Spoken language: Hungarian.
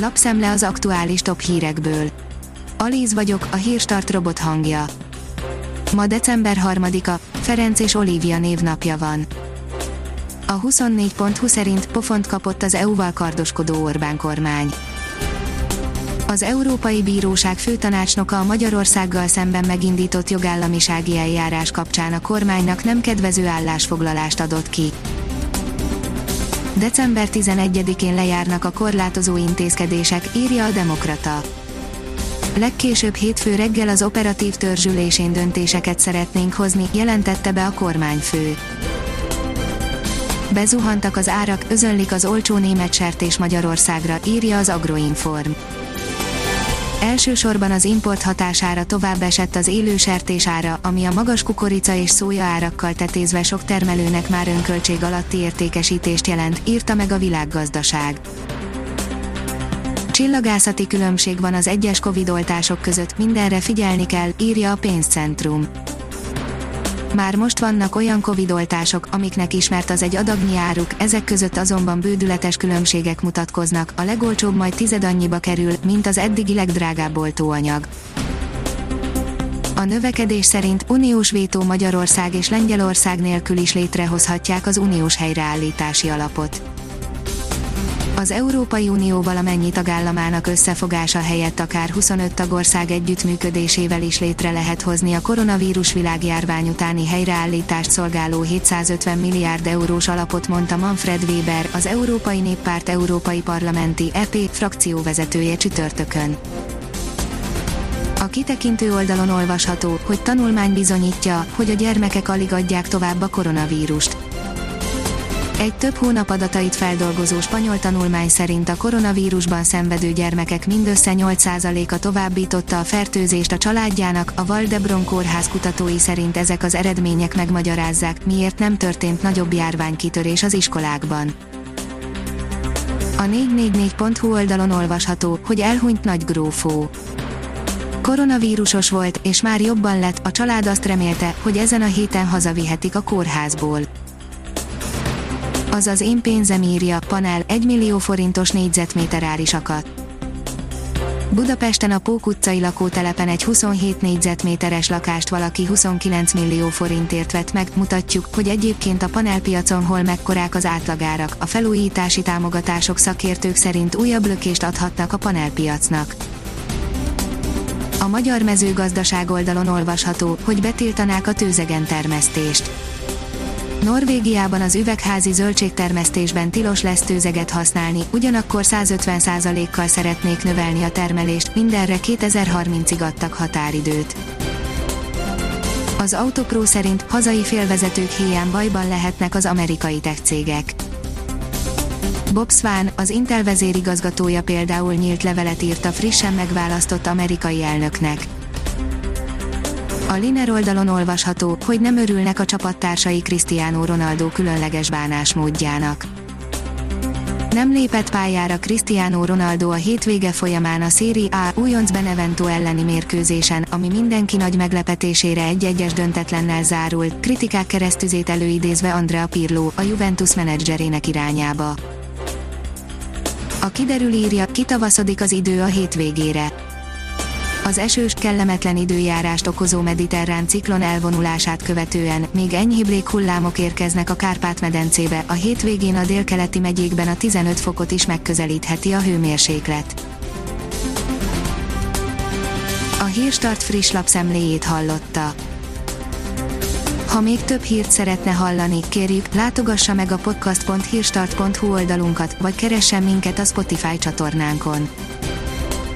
Lapszemle az aktuális top hírekből. Alíz vagyok, a hírstart robot hangja. Ma december 3-a, Ferenc és Olivia névnapja van. A 24.20 szerint pofont kapott az EU-val kardoskodó Orbán kormány. Az Európai Bíróság főtanácsnoka a Magyarországgal szemben megindított jogállamisági eljárás kapcsán a kormánynak nem kedvező állásfoglalást adott ki. December 11-én lejárnak a korlátozó intézkedések, írja a Demokrata. Legkésőbb hétfő reggel az operatív törzsülésén döntéseket szeretnénk hozni, jelentette be a kormányfő. Bezuhantak az árak, özönlik az olcsó német sertés Magyarországra, írja az Agroinform. Elsősorban az import hatására tovább esett az élő sertés ára, ami a magas kukorica és szója árakkal tetézve sok termelőnek már önköltség alatti értékesítést jelent, írta meg a világgazdaság. Csillagászati különbség van az egyes Covid oltások között, mindenre figyelni kell, írja a pénzcentrum. Már most vannak olyan Covid-oltások, amiknek ismert az egy adagnyi áruk, ezek között azonban bődületes különbségek mutatkoznak, a legolcsóbb majd tized annyiba kerül, mint az eddigi legdrágább oltóanyag. A növekedés szerint uniós vétó Magyarország és Lengyelország nélkül is létrehozhatják az uniós helyreállítási alapot az Európai Unió valamennyi tagállamának összefogása helyett akár 25 tagország együttműködésével is létre lehet hozni a koronavírus világjárvány utáni helyreállítást szolgáló 750 milliárd eurós alapot mondta Manfred Weber, az Európai Néppárt Európai Parlamenti EP frakcióvezetője csütörtökön. A kitekintő oldalon olvasható, hogy tanulmány bizonyítja, hogy a gyermekek alig adják tovább a koronavírust. Egy több hónap adatait feldolgozó spanyol tanulmány szerint a koronavírusban szenvedő gyermekek mindössze 8%-a továbbította a fertőzést a családjának, a Valdebron kórház kutatói szerint ezek az eredmények megmagyarázzák, miért nem történt nagyobb járványkitörés az iskolákban. A 444.hu oldalon olvasható, hogy elhunyt nagy grófó. Koronavírusos volt, és már jobban lett, a család azt remélte, hogy ezen a héten hazavihetik a kórházból az az én pénzem írja, panel, 1 millió forintos négyzetméter árisakat. Budapesten a Pók utcai lakótelepen egy 27 négyzetméteres lakást valaki 29 millió forintért vett meg, mutatjuk, hogy egyébként a panelpiacon hol mekkorák az átlagárak, a felújítási támogatások szakértők szerint újabb lökést adhatnak a panelpiacnak. A magyar mezőgazdaság oldalon olvasható, hogy betiltanák a tőzegen termesztést Norvégiában az üvegházi zöldségtermesztésben tilos lesz tőzeget használni, ugyanakkor 150%-kal szeretnék növelni a termelést, mindenre 2030-ig adtak határidőt. Az Autopro szerint hazai félvezetők hiány bajban lehetnek az amerikai tech cégek. Bob Swan, az Intel vezérigazgatója például nyílt levelet írt a frissen megválasztott amerikai elnöknek. A Liner oldalon olvasható, hogy nem örülnek a csapattársai Cristiano Ronaldo különleges bánásmódjának. Nem lépett pályára Cristiano Ronaldo a hétvége folyamán a Serie A újonc Benevento elleni mérkőzésen, ami mindenki nagy meglepetésére egy-egyes döntetlennel zárult, kritikák keresztüzét előidézve Andrea Pirlo, a Juventus menedzserének irányába. A kiderül írja, kitavaszodik az idő a hétvégére az esős, kellemetlen időjárást okozó mediterrán ciklon elvonulását követően még enyhébb hullámok érkeznek a Kárpát-medencébe, a hétvégén a délkeleti megyékben a 15 fokot is megközelítheti a hőmérséklet. A Hírstart friss lapszemléjét hallotta. Ha még több hírt szeretne hallani, kérjük, látogassa meg a podcast.hírstart.hu oldalunkat, vagy keressen minket a Spotify csatornánkon